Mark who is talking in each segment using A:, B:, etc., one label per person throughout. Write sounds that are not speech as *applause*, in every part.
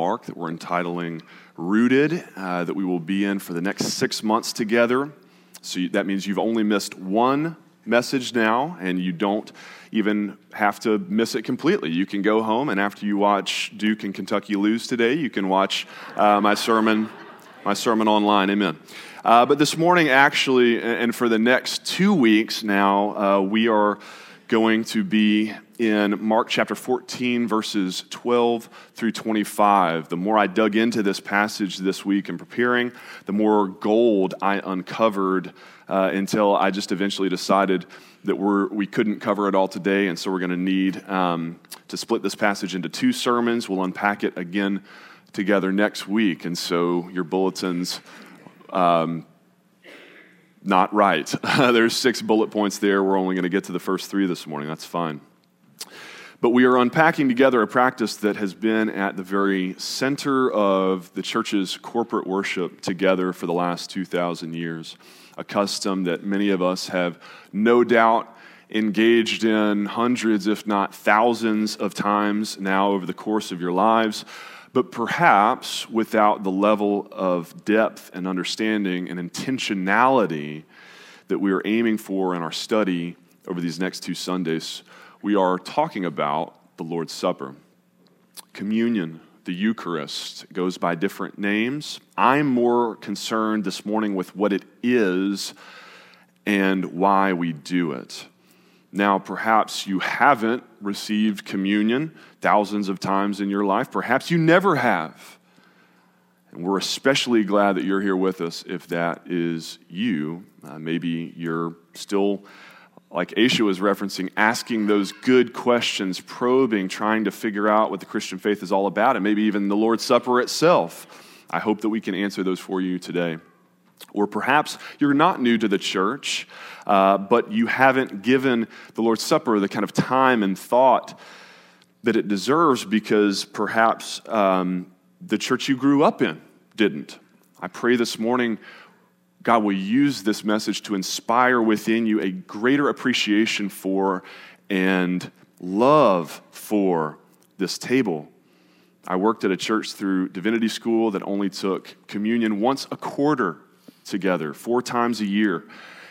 A: Mark that we're entitling Rooted, uh, that we will be in for the next six months together. So that means you've only missed one message now, and you don't even have to miss it completely. You can go home, and after you watch Duke and Kentucky lose today, you can watch uh, my sermon, my sermon online. Amen. Uh, but this morning, actually, and for the next two weeks now, uh, we are going to be in Mark chapter 14, verses 12 through 25. The more I dug into this passage this week in preparing, the more gold I uncovered uh, until I just eventually decided that we're, we couldn't cover it all today, and so we're going to need um, to split this passage into two sermons. We'll unpack it again together next week, and so your bulletins. Um, not right. *laughs* There's six bullet points there. We're only going to get to the first three this morning. That's fine. But we are unpacking together a practice that has been at the very center of the church's corporate worship together for the last 2,000 years. A custom that many of us have no doubt engaged in hundreds, if not thousands, of times now over the course of your lives but perhaps without the level of depth and understanding and intentionality that we are aiming for in our study over these next two Sundays, we are talking about the Lord's Supper. Communion, the Eucharist, goes by different names. I'm more concerned this morning with what it is and why we do it. Now, perhaps you haven't received communion thousands of times in your life. Perhaps you never have. And we're especially glad that you're here with us if that is you. Uh, maybe you're still, like Aisha was referencing, asking those good questions, probing, trying to figure out what the Christian faith is all about, and maybe even the Lord's Supper itself. I hope that we can answer those for you today. Or perhaps you're not new to the church, uh, but you haven't given the Lord's Supper the kind of time and thought that it deserves because perhaps um, the church you grew up in didn't. I pray this morning God will use this message to inspire within you a greater appreciation for and love for this table. I worked at a church through divinity school that only took communion once a quarter together, four times a year.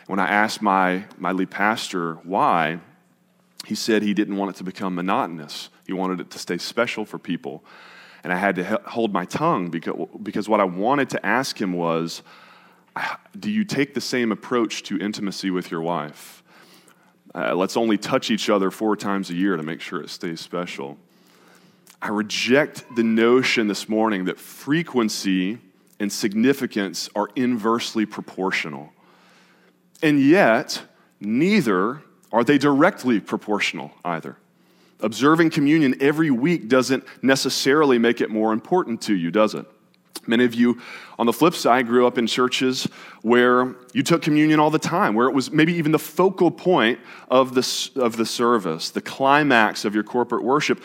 A: When I asked my, my lead pastor why, he said he didn't want it to become monotonous. He wanted it to stay special for people. And I had to hold my tongue because, because what I wanted to ask him was Do you take the same approach to intimacy with your wife? Uh, let's only touch each other four times a year to make sure it stays special. I reject the notion this morning that frequency and significance are inversely proportional. And yet, neither are they directly proportional either. Observing communion every week doesn't necessarily make it more important to you, does it? Many of you, on the flip side, grew up in churches where you took communion all the time, where it was maybe even the focal point of the, of the service, the climax of your corporate worship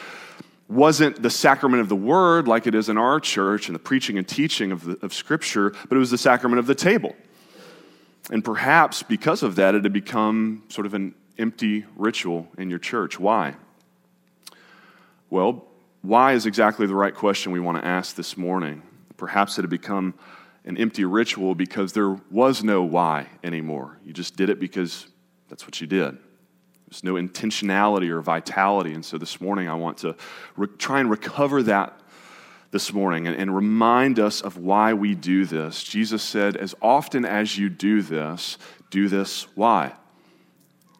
A: wasn't the sacrament of the word like it is in our church and the preaching and teaching of, the, of Scripture, but it was the sacrament of the table. And perhaps because of that, it had become sort of an empty ritual in your church. Why? Well, why is exactly the right question we want to ask this morning. Perhaps it had become an empty ritual because there was no why anymore. You just did it because that's what you did. There's no intentionality or vitality. And so this morning, I want to re- try and recover that this morning and, and remind us of why we do this. Jesus said, As often as you do this, do this. Why?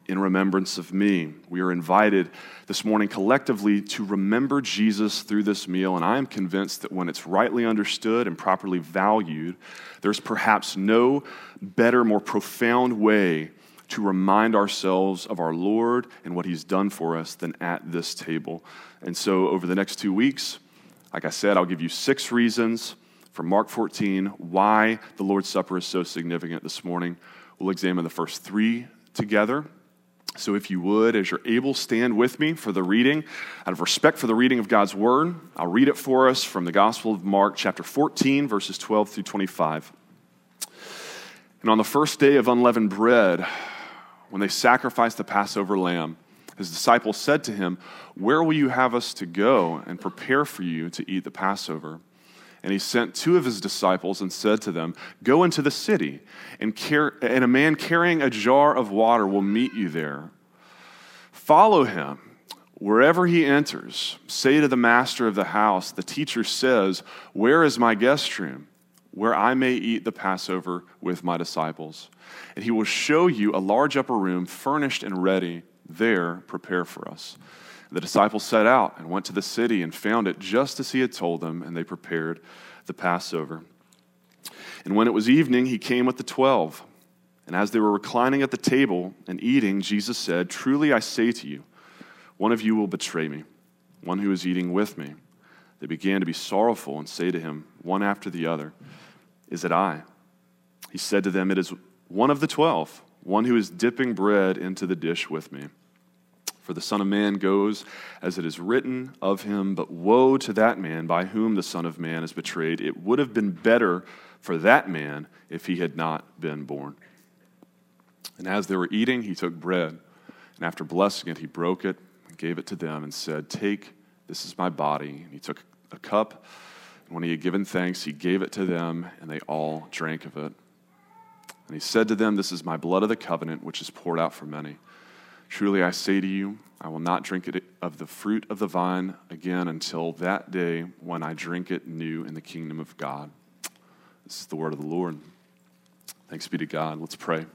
A: In remembrance of me. We are invited this morning collectively to remember Jesus through this meal, and I am convinced that when it's rightly understood and properly valued, there's perhaps no better, more profound way to remind ourselves of our Lord and what He's done for us than at this table. And so, over the next two weeks, like I said, I'll give you six reasons from Mark 14 why the Lord's Supper is so significant this morning. We'll examine the first three together. So, if you would, as you're able, stand with me for the reading. Out of respect for the reading of God's Word, I'll read it for us from the Gospel of Mark, chapter 14, verses 12 through 25. And on the first day of unleavened bread, when they sacrificed the Passover lamb, His disciples said to him, Where will you have us to go and prepare for you to eat the Passover? And he sent two of his disciples and said to them, Go into the city, and, car- and a man carrying a jar of water will meet you there. Follow him. Wherever he enters, say to the master of the house, The teacher says, Where is my guest room, where I may eat the Passover with my disciples? And he will show you a large upper room, furnished and ready there prepare for us. The disciples set out and went to the city and found it just as he had told them, and they prepared the Passover. And when it was evening, he came with the twelve. And as they were reclining at the table and eating, Jesus said, Truly I say to you, one of you will betray me, one who is eating with me. They began to be sorrowful and say to him, one after the other, Is it I? He said to them, It is one of the twelve one who is dipping bread into the dish with me. For the Son of Man goes as it is written of him, but woe to that man by whom the Son of Man is betrayed. It would have been better for that man if he had not been born. And as they were eating, he took bread, and after blessing it, he broke it and gave it to them and said, Take, this is my body. And he took a cup, when he had given thanks, he gave it to them, and they all drank of it. And he said to them, This is my blood of the covenant, which is poured out for many. Truly I say to you, I will not drink it of the fruit of the vine again until that day when I drink it new in the kingdom of God. This is the word of the Lord. Thanks be to God. Let's pray.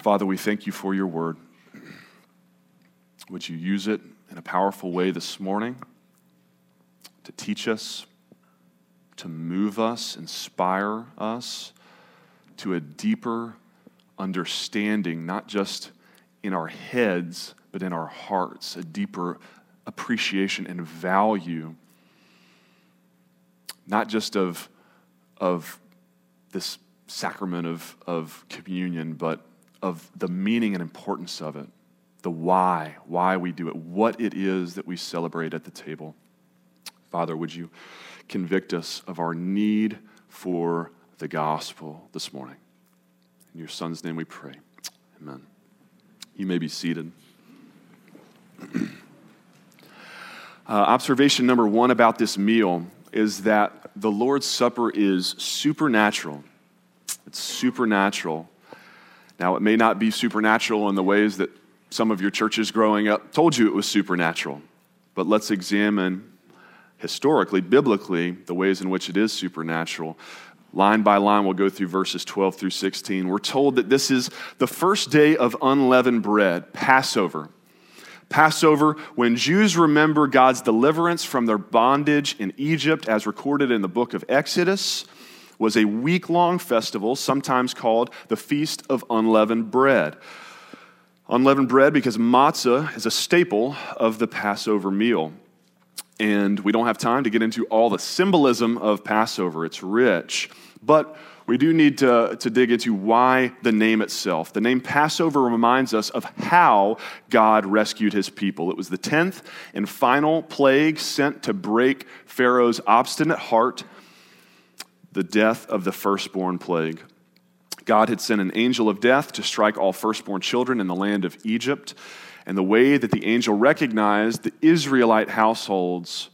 A: Father, we thank you for your word. Would you use it in a powerful way this morning to teach us, to move us, inspire us? to a deeper understanding, not just in our heads, but in our hearts, a deeper appreciation and value, not just of, of this sacrament of, of communion, but of the meaning and importance of it, the why, why we do it, what it is that we celebrate at the table. Father, would you convict us of our need for the gospel this morning. In your son's name we pray. Amen. You may be seated. *clears throat* uh, observation number one about this meal is that the Lord's Supper is supernatural. It's supernatural. Now, it may not be supernatural in the ways that some of your churches growing up told you it was supernatural, but let's examine historically, biblically, the ways in which it is supernatural. Line by line, we'll go through verses 12 through 16. We're told that this is the first day of unleavened bread, Passover. Passover, when Jews remember God's deliverance from their bondage in Egypt, as recorded in the book of Exodus, was a week long festival, sometimes called the Feast of Unleavened Bread. Unleavened bread because matzah is a staple of the Passover meal. And we don't have time to get into all the symbolism of Passover, it's rich. But we do need to, to dig into why the name itself. The name Passover reminds us of how God rescued his people. It was the 10th and final plague sent to break Pharaoh's obstinate heart, the death of the firstborn plague. God had sent an angel of death to strike all firstborn children in the land of Egypt. And the way that the angel recognized the Israelite households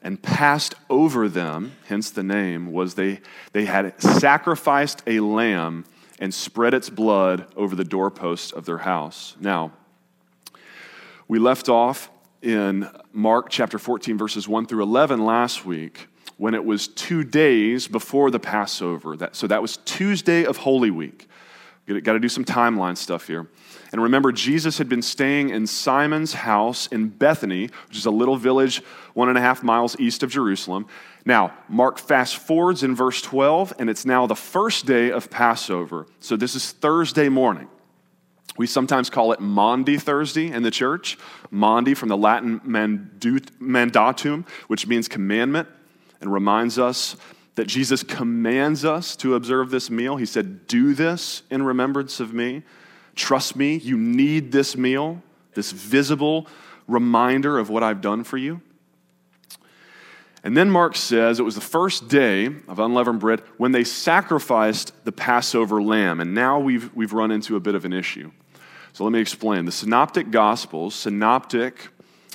A: and passed over them, hence the name, was they, they had sacrificed a lamb and spread its blood over the doorposts of their house. Now, we left off in Mark chapter 14, verses 1 through 11 last week when it was two days before the Passover. That, so that was Tuesday of Holy Week. Got to do some timeline stuff here. And remember, Jesus had been staying in Simon's house in Bethany, which is a little village one and a half miles east of Jerusalem. Now, Mark fast forwards in verse 12, and it's now the first day of Passover. So this is Thursday morning. We sometimes call it Maundy Thursday in the church. Maundy from the Latin mandatum, which means commandment, and reminds us that Jesus commands us to observe this meal. He said, Do this in remembrance of me. Trust me, you need this meal, this visible reminder of what I've done for you. And then Mark says it was the first day of unleavened bread when they sacrificed the Passover lamb. And now we've, we've run into a bit of an issue. So let me explain. The Synoptic Gospels, synoptic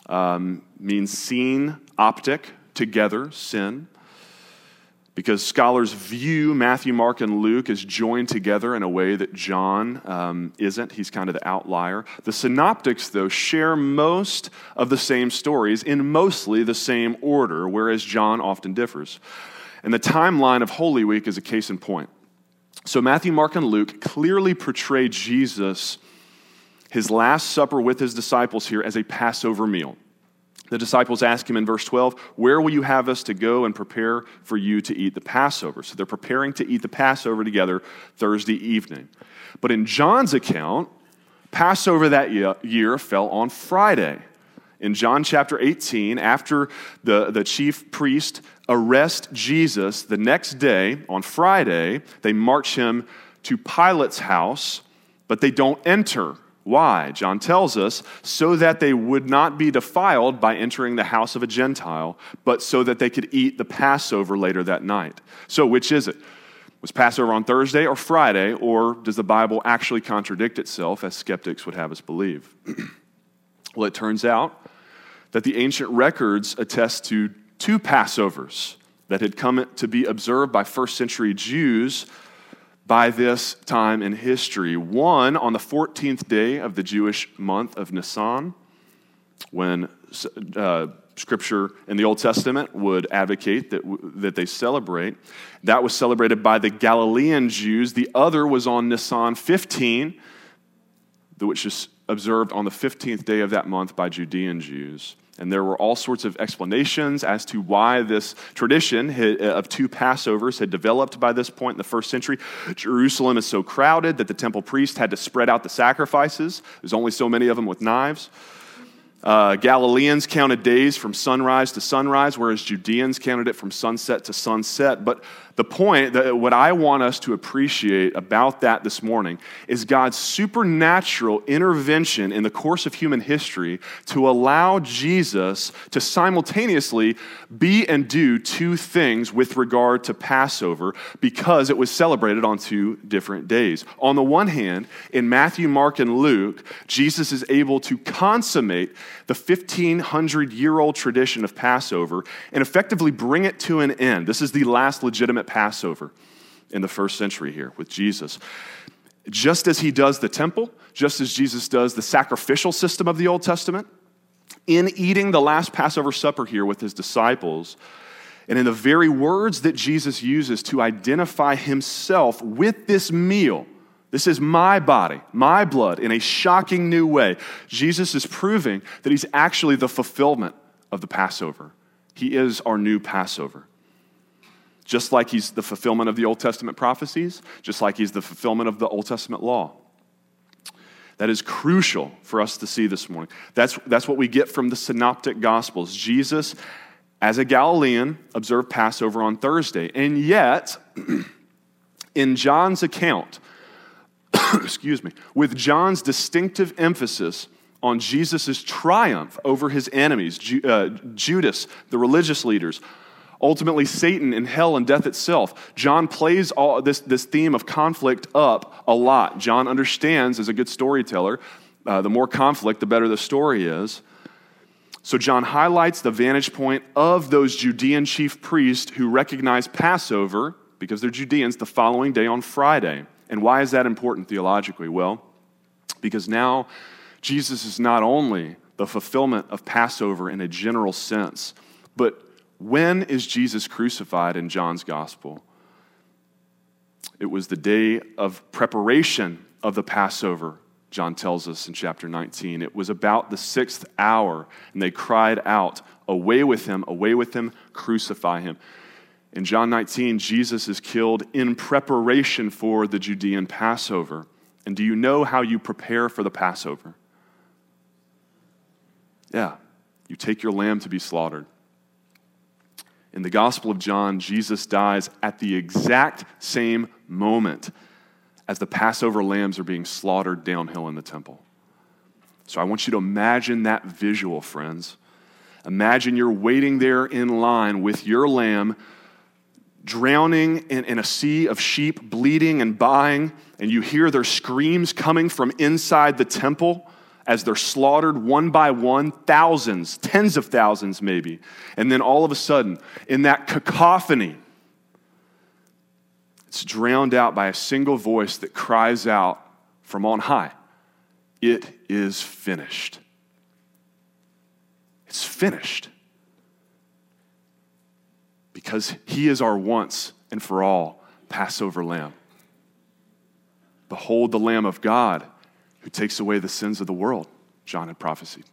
A: um, means seen, optic, together, sin because scholars view Matthew, Mark, and Luke as joined together in a way that John um, isn't. He's kind of the outlier. The synoptics, though, share most of the same stories in mostly the same order, whereas John often differs. And the timeline of Holy Week is a case in point. So, Matthew, Mark, and Luke clearly portray Jesus, his Last Supper with his disciples here, as a Passover meal. The disciples ask him in verse 12, Where will you have us to go and prepare for you to eat the Passover? So they're preparing to eat the Passover together Thursday evening. But in John's account, Passover that year fell on Friday. In John chapter 18, after the, the chief priest arrest Jesus, the next day, on Friday, they march him to Pilate's house, but they don't enter why? John tells us, so that they would not be defiled by entering the house of a Gentile, but so that they could eat the Passover later that night. So, which is it? Was Passover on Thursday or Friday, or does the Bible actually contradict itself, as skeptics would have us believe? *clears throat* well, it turns out that the ancient records attest to two Passovers that had come to be observed by first century Jews by this time in history. One on the 14th day of the Jewish month of Nisan, when uh, scripture in the Old Testament would advocate that, that they celebrate. That was celebrated by the Galilean Jews. The other was on Nisan 15, which is observed on the 15th day of that month by Judean Jews. And there were all sorts of explanations as to why this tradition of two Passovers had developed by this point in the first century. Jerusalem is so crowded that the temple priest had to spread out the sacrifices. There's only so many of them with knives. Uh, Galileans counted days from sunrise to sunrise, whereas Judeans counted it from sunset to sunset. But the point, that what I want us to appreciate about that this morning is God's supernatural intervention in the course of human history to allow Jesus to simultaneously be and do two things with regard to Passover because it was celebrated on two different days. On the one hand, in Matthew, Mark, and Luke, Jesus is able to consummate the 1500 year old tradition of Passover and effectively bring it to an end. This is the last legitimate Passover in the first century here with Jesus. Just as he does the temple, just as Jesus does the sacrificial system of the Old Testament, in eating the last Passover supper here with his disciples, and in the very words that Jesus uses to identify himself with this meal, this is my body, my blood, in a shocking new way. Jesus is proving that he's actually the fulfillment of the Passover. He is our new Passover just like he's the fulfillment of the Old Testament prophecies, just like he's the fulfillment of the Old Testament law. That is crucial for us to see this morning. That's, that's what we get from the Synoptic Gospels. Jesus, as a Galilean, observed Passover on Thursday. And yet, *clears throat* in John's account, *coughs* excuse me, with John's distinctive emphasis on Jesus' triumph over his enemies, uh, Judas, the religious leaders, ultimately Satan and hell and death itself. John plays all this, this theme of conflict up a lot. John understands, as a good storyteller, uh, the more conflict, the better the story is. So, John highlights the vantage point of those Judean chief priests who recognize Passover, because they're Judeans, the following day on Friday. And why is that important theologically? Well, because now Jesus is not only the fulfillment of Passover in a general sense, but when is Jesus crucified in John's gospel? It was the day of preparation of the Passover, John tells us in chapter 19. It was about the sixth hour, and they cried out, Away with him, away with him, crucify him. In John 19, Jesus is killed in preparation for the Judean Passover. And do you know how you prepare for the Passover? Yeah, you take your lamb to be slaughtered. In the Gospel of John, Jesus dies at the exact same moment as the Passover lambs are being slaughtered downhill in the temple. So I want you to imagine that visual, friends. Imagine you're waiting there in line with your lamb drowning in, in a sea of sheep, bleeding and buying, and you hear their screams coming from inside the temple as they're slaughtered one by one, thousands, tens of thousands maybe. And then all of a sudden, in that cacophony, it's drowned out by a single voice that cries out from on high It is finished. It's finished. Because he is our once and for all Passover lamb. Behold the Lamb of God who takes away the sins of the world, John had prophesied.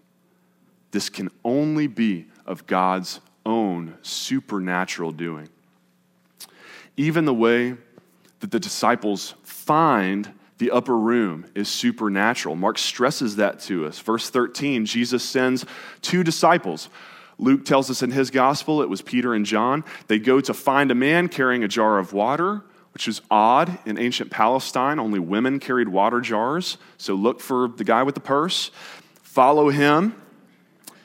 A: This can only be of God's own supernatural doing. Even the way that the disciples find the upper room is supernatural. Mark stresses that to us. Verse 13, Jesus sends two disciples. Luke tells us in his gospel it was Peter and John. They go to find a man carrying a jar of water which is odd. In ancient Palestine, only women carried water jars. So look for the guy with the purse, follow him.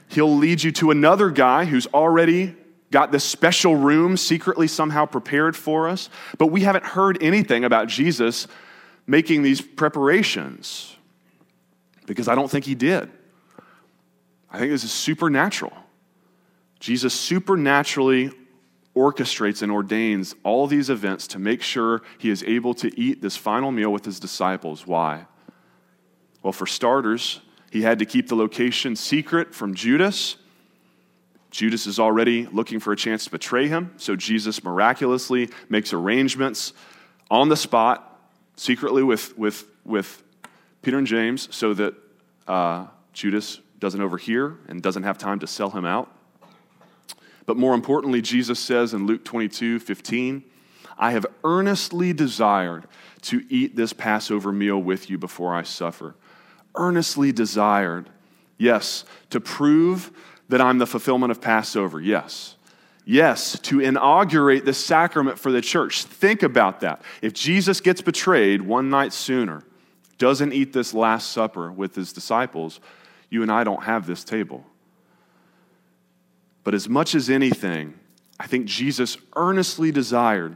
A: He'll lead you to another guy who's already got this special room secretly somehow prepared for us. But we haven't heard anything about Jesus making these preparations because I don't think he did. I think this is supernatural. Jesus supernaturally orchestrates and ordains all these events to make sure he is able to eat this final meal with his disciples. Why? Well, for starters, he had to keep the location secret from Judas. Judas is already looking for a chance to betray him, so Jesus miraculously makes arrangements on the spot, secretly with, with, with Peter and James, so that uh, Judas doesn't overhear and doesn't have time to sell him out. But more importantly, Jesus says in Luke 22 15, I have earnestly desired to eat this Passover meal with you before I suffer. Earnestly desired. Yes, to prove that I'm the fulfillment of Passover. Yes. Yes, to inaugurate the sacrament for the church. Think about that. If Jesus gets betrayed one night sooner, doesn't eat this Last Supper with his disciples, you and I don't have this table. But as much as anything, I think Jesus earnestly desired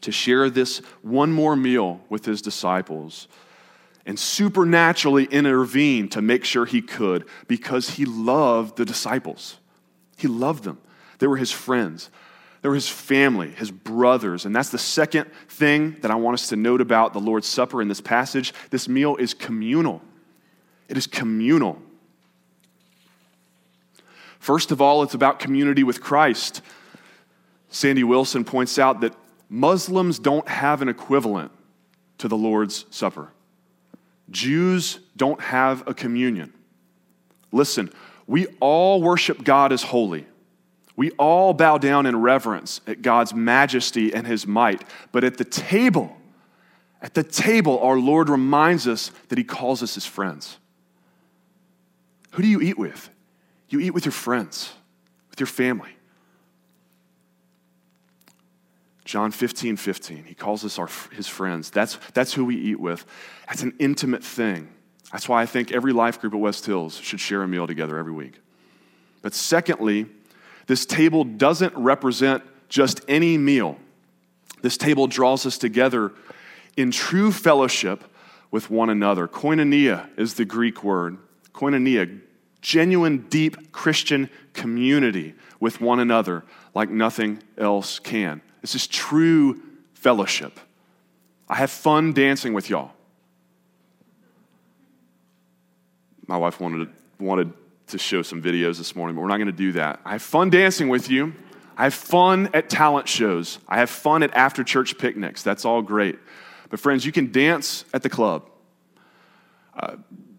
A: to share this one more meal with his disciples and supernaturally intervene to make sure he could because he loved the disciples. He loved them. They were his friends. They were his family, his brothers. And that's the second thing that I want us to note about the Lord's Supper in this passage. This meal is communal. It is communal. First of all, it's about community with Christ. Sandy Wilson points out that Muslims don't have an equivalent to the Lord's Supper. Jews don't have a communion. Listen, we all worship God as holy. We all bow down in reverence at God's majesty and his might. But at the table, at the table, our Lord reminds us that he calls us his friends. Who do you eat with? You eat with your friends, with your family. John 15, 15, he calls us our, his friends. That's, that's who we eat with. That's an intimate thing. That's why I think every life group at West Hills should share a meal together every week. But secondly, this table doesn't represent just any meal. This table draws us together in true fellowship with one another. Koinonia is the Greek word. Koinonia, genuine, deep Christian community with one another like nothing else can. This is true fellowship. I have fun dancing with y'all. My wife wanted to, wanted to show some videos this morning, but we're not going to do that. I have fun dancing with you. I have fun at talent shows. I have fun at after church picnics. That's all great. But, friends, you can dance at the club. Uh,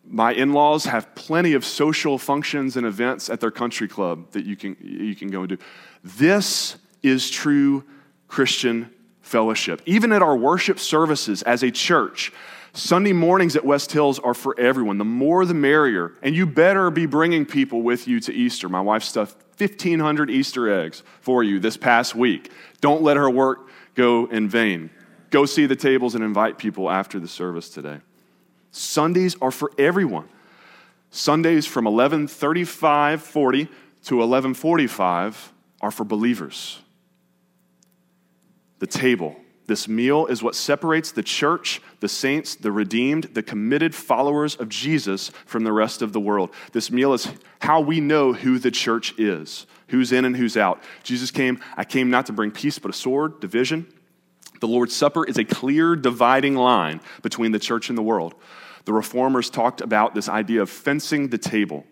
A: my in-laws have plenty of social functions and events at their country club that you can, you can go and do. This is true christian fellowship. Even at our worship services as a church sunday mornings at west hills are for everyone. The more the merrier. And you better be bringing people with you to easter. My wife stuffed 1500 easter eggs for you this past week. Don't let her work go in vain. Go see the tables and invite people after the service today Sundays are for everyone. Sundays from 11:35 40 to 11:45 are for believers. the table. This meal is what separates the church, the saints, the redeemed, the committed followers of Jesus from the rest of the world. This meal is how we know who the church is, who's in and who's out. Jesus came, I came not to bring peace, but a sword, division. The Lord's Supper is a clear dividing line between the church and the world. The reformers talked about this idea of fencing the table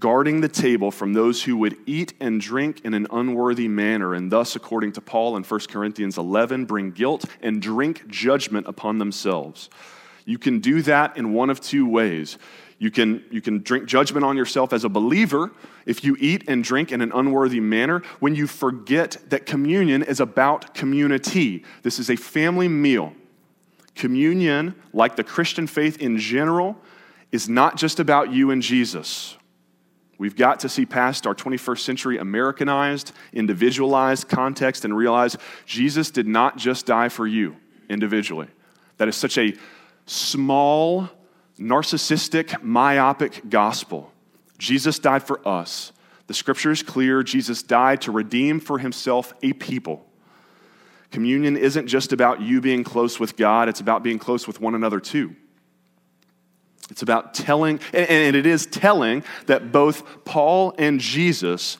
A: guarding the table from those who would eat and drink in an unworthy manner, and thus, according to Paul in 1 Corinthians 11, bring guilt and drink judgment upon themselves. You can do that in one of two ways. You can, you can drink judgment on yourself as a believer if you eat and drink in an unworthy manner when you forget that communion is about community. This is a family meal. Communion, like the Christian faith in general, is not just about you and Jesus. We've got to see past our 21st century Americanized, individualized context and realize Jesus did not just die for you individually. That is such a small, narcissistic, myopic gospel. Jesus died for us. The scripture is clear. Jesus died to redeem for himself a people. Communion isn't just about you being close with God, it's about being close with one another too. It's about telling, and it is telling that both Paul and Jesus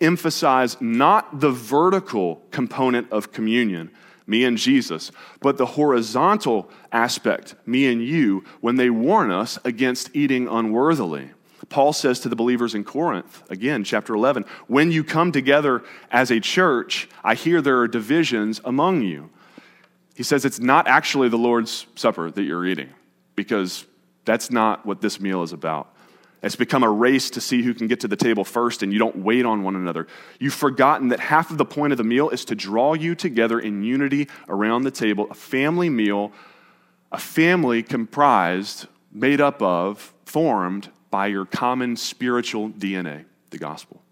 A: emphasize not the vertical component of communion, me and Jesus, but the horizontal aspect, me and you, when they warn us against eating unworthily. Paul says to the believers in Corinth, again, chapter 11, when you come together as a church, I hear there are divisions among you. He says it's not actually the Lord's Supper that you're eating because that's not what this meal is about. It's become a race to see who can get to the table first, and you don't wait on one another. You've forgotten that half of the point of the meal is to draw you together in unity around the table, a family meal, a family comprised, made up of, formed by your common spiritual DNA, the gospel.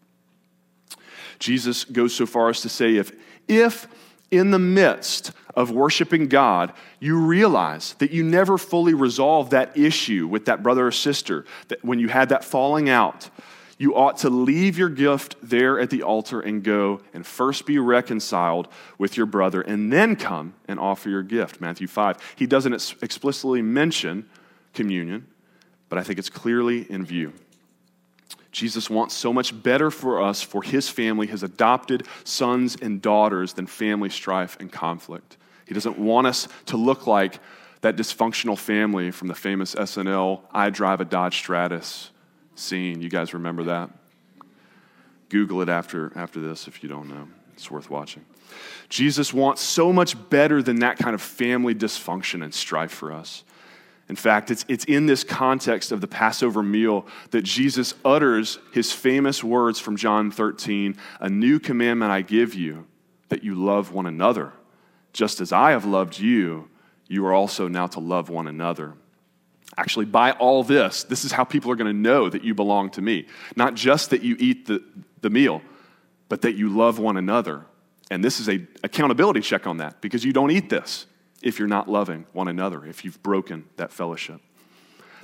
A: Jesus goes so far as to say if, if in the midst of worshiping God, you realize that you never fully resolved that issue with that brother or sister, that when you had that falling out, you ought to leave your gift there at the altar and go and first be reconciled with your brother and then come and offer your gift. Matthew 5. He doesn't explicitly mention communion, but I think it's clearly in view. Jesus wants so much better for us, for his family, his adopted sons and daughters, than family strife and conflict. He doesn't want us to look like that dysfunctional family from the famous SNL I Drive a Dodge Stratus scene. You guys remember that? Google it after, after this if you don't know. It's worth watching. Jesus wants so much better than that kind of family dysfunction and strife for us. In fact, it's, it's in this context of the Passover meal that Jesus utters his famous words from John 13 A new commandment I give you, that you love one another. Just as I have loved you, you are also now to love one another. Actually, by all this, this is how people are going to know that you belong to me. Not just that you eat the, the meal, but that you love one another. And this is a accountability check on that because you don't eat this if you're not loving one another, if you've broken that fellowship.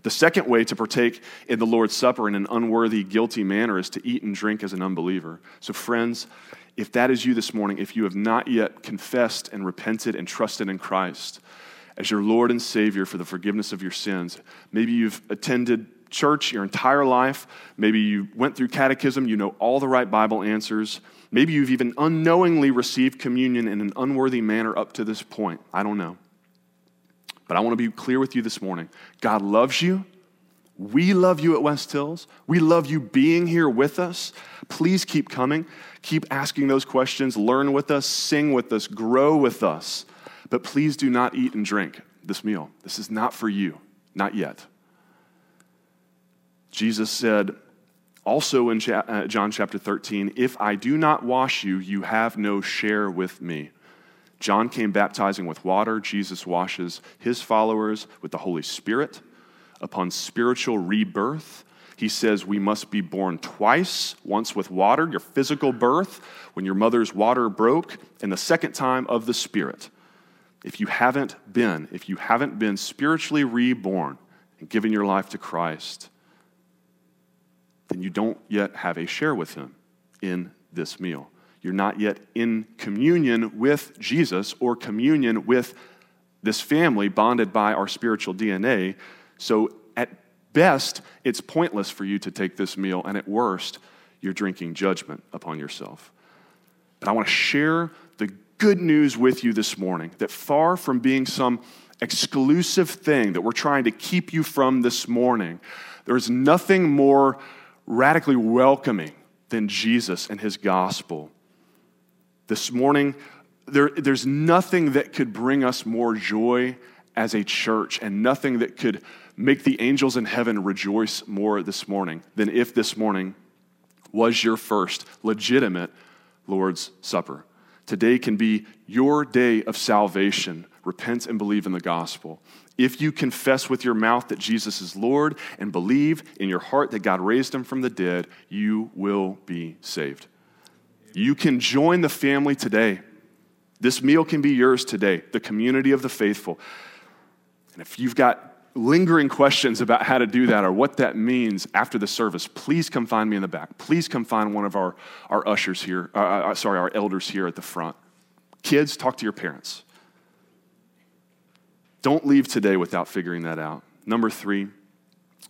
A: The second way to partake in the Lord's Supper in an unworthy, guilty manner is to eat and drink as an unbeliever. So, friends, if that is you this morning, if you have not yet confessed and repented and trusted in Christ as your Lord and Savior for the forgiveness of your sins, maybe you've attended church your entire life, maybe you went through catechism, you know all the right Bible answers. Maybe you've even unknowingly received communion in an unworthy manner up to this point. I don't know. But I want to be clear with you this morning. God loves you. We love you at West Hills. We love you being here with us. Please keep coming. Keep asking those questions. Learn with us, sing with us, grow with us. But please do not eat and drink this meal. This is not for you, not yet. Jesus said, also in uh, John chapter 13, if I do not wash you, you have no share with me. John came baptizing with water. Jesus washes his followers with the Holy Spirit. Upon spiritual rebirth, he says we must be born twice once with water, your physical birth, when your mother's water broke, and the second time of the Spirit. If you haven't been, if you haven't been spiritually reborn and given your life to Christ, then you don't yet have a share with him in this meal. you're not yet in communion with Jesus or communion with this family bonded by our spiritual DNA. So, at best, it's pointless for you to take this meal, and at worst, you're drinking judgment upon yourself. But I want to share the good news with you this morning that far from being some exclusive thing that we're trying to keep you from this morning, there is nothing more radically welcoming than Jesus and his gospel. This morning, there, there's nothing that could bring us more joy as a church and nothing that could make the angels in heaven rejoice more this morning than if this morning was your first legitimate Lord's Supper. Today can be your day of salvation. Repent and believe in the gospel. If you confess with your mouth that Jesus is Lord and believe in your heart that God raised him from the dead, you will be saved. You can join the family today. This meal can be yours today, the community of the faithful. And if you've got lingering questions about how to do that or what that means after the service, please come find me in the back. Please come find one of our, our ushers here, uh, uh, sorry, our elders here at the front. Kids, talk to your parents. Don't leave today without figuring that out. Number three,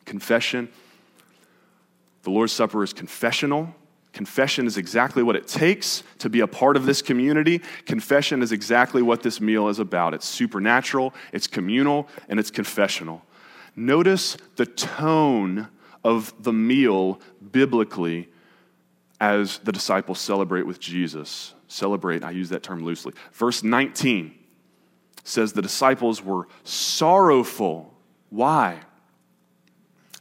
A: confession. The Lord's Supper is confessional. Confession is exactly what it takes to be a part of this community. Confession is exactly what this meal is about. It's supernatural, it's communal, and it's confessional. Notice the tone of the meal biblically as the disciples celebrate with Jesus. Celebrate, I use that term loosely. Verse 19 says the disciples were sorrowful. Why?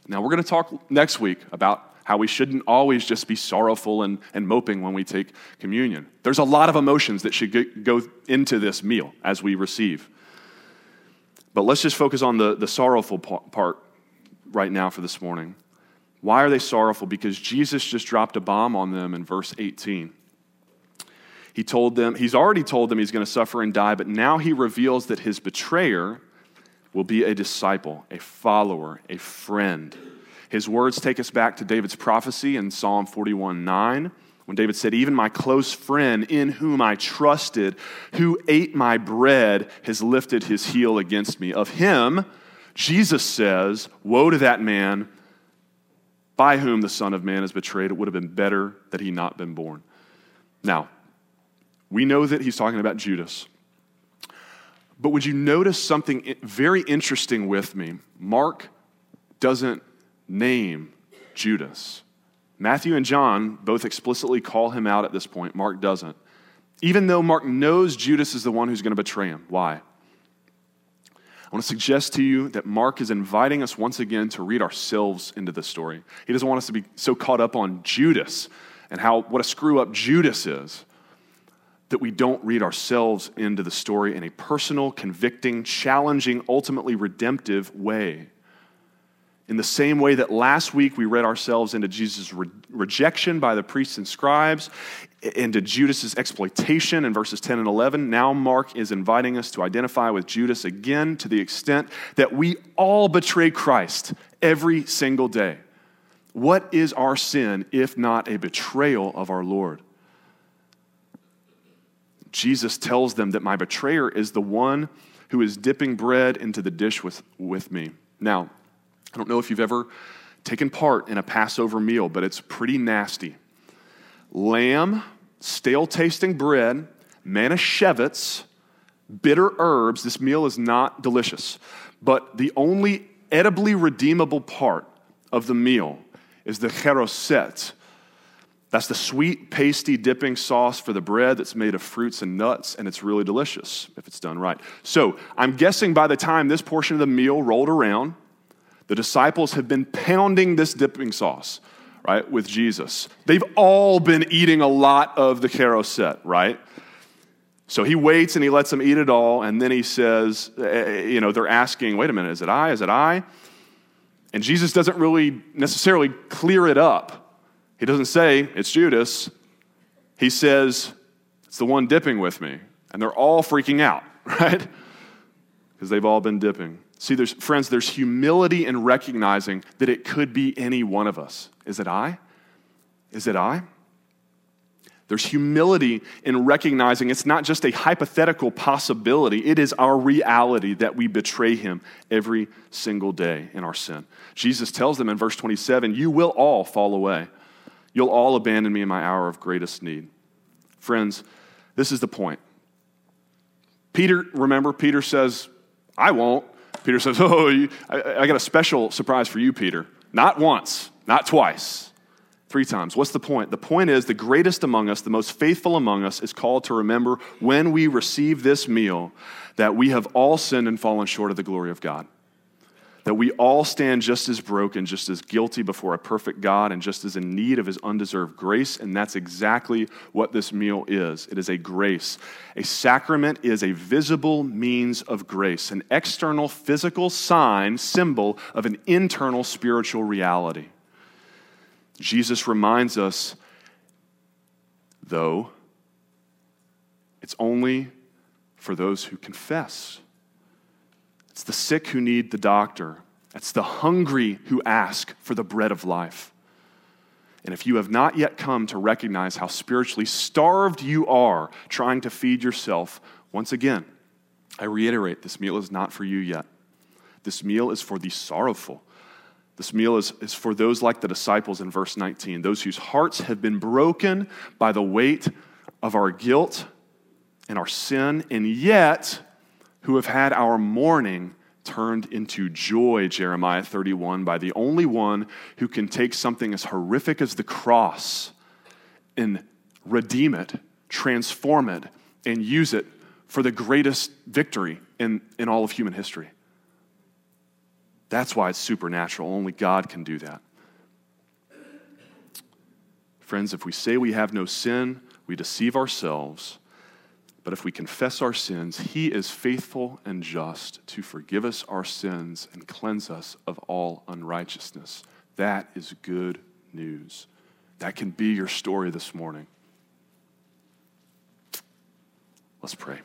A: Now, we're going to talk next week about how we shouldn't always just be sorrowful and, and moping when we take communion. There's a lot of emotions that should go into this meal as we receive. But let's just focus on the, the sorrowful part right now for this morning. Why are they sorrowful? Because Jesus just dropped a bomb on them in verse 18. He told them, he's already told them he's going to suffer and die, but now he reveals that his betrayer will be a disciple, a follower, a friend. His words take us back to David's prophecy in Psalm 41 9, when David said, Even my close friend in whom I trusted, who ate my bread, has lifted his heel against me. Of him, Jesus says, Woe to that man by whom the Son of Man is betrayed. It would have been better that he not been born. Now, we know that he's talking about Judas. But would you notice something very interesting with me? Mark doesn't name Judas. Matthew and John both explicitly call him out at this point. Mark doesn't. Even though Mark knows Judas is the one who's going to betray him. Why? I want to suggest to you that Mark is inviting us once again to read ourselves into the story. He doesn't want us to be so caught up on Judas and how what a screw up Judas is that we don't read ourselves into the story in a personal, convicting, challenging, ultimately redemptive way. In the same way that last week we read ourselves into Jesus' re- rejection by the priests and scribes, into Judas's exploitation in verses 10 and 11, now Mark is inviting us to identify with Judas again to the extent that we all betray Christ every single day. What is our sin if not a betrayal of our Lord? Jesus tells them that my betrayer is the one who is dipping bread into the dish with, with me. Now, I don't know if you've ever taken part in a Passover meal, but it's pretty nasty. Lamb, stale tasting bread, manischewitz, bitter herbs. This meal is not delicious. But the only edibly redeemable part of the meal is the charoset. That's the sweet, pasty dipping sauce for the bread that's made of fruits and nuts, and it's really delicious if it's done right. So I'm guessing by the time this portion of the meal rolled around, the disciples have been pounding this dipping sauce, right, with Jesus. They've all been eating a lot of the charoset, right? So he waits and he lets them eat it all, and then he says, eh, eh, you know, they're asking, wait a minute, is it I? Is it I? And Jesus doesn't really necessarily clear it up. He doesn't say, it's Judas. He says, it's the one dipping with me. And they're all freaking out, *laughs* right? Because they've all been dipping. See, there's, friends, there's humility in recognizing that it could be any one of us. Is it I? Is it I? There's humility in recognizing it's not just a hypothetical possibility, it is our reality that we betray Him every single day in our sin. Jesus tells them in verse 27 You will all fall away. You'll all abandon me in my hour of greatest need. Friends, this is the point. Peter, remember, Peter says, I won't. Peter says, *laughs* Oh, you, I, I got a special surprise for you, Peter. Not once, not twice, three times. What's the point? The point is the greatest among us, the most faithful among us, is called to remember when we receive this meal that we have all sinned and fallen short of the glory of God that we all stand just as broken, just as guilty before a perfect God, and just as in need of his undeserved grace. And that's exactly what this meal is it is a grace. A sacrament is a visible means of grace, an external physical sign, symbol of an internal spiritual reality. Jesus reminds us, though, it's only for those who confess it's the sick who need the doctor. It's the hungry who ask for the bread of life. And if you have not yet come to recognize how spiritually starved you are trying to feed yourself, once again, I reiterate this meal is not for you yet. This meal is for the sorrowful. This meal is, is for those like the disciples in verse 19, those whose hearts have been broken by the weight of our guilt and our sin, and yet who have had our mourning turned into joy, Jeremiah 31, by the only one who can take something as horrific as the cross and redeem it, transform it, and use it for the greatest victory in, in all of human history. That's why it's supernatural. Only God can do that. Friends, if we say we have no sin, we deceive ourselves but if we confess our sins, he is faithful and just to forgive us our sins and cleanse us of all unrighteousness. That is good news. That can be your story this morning. Let's pray.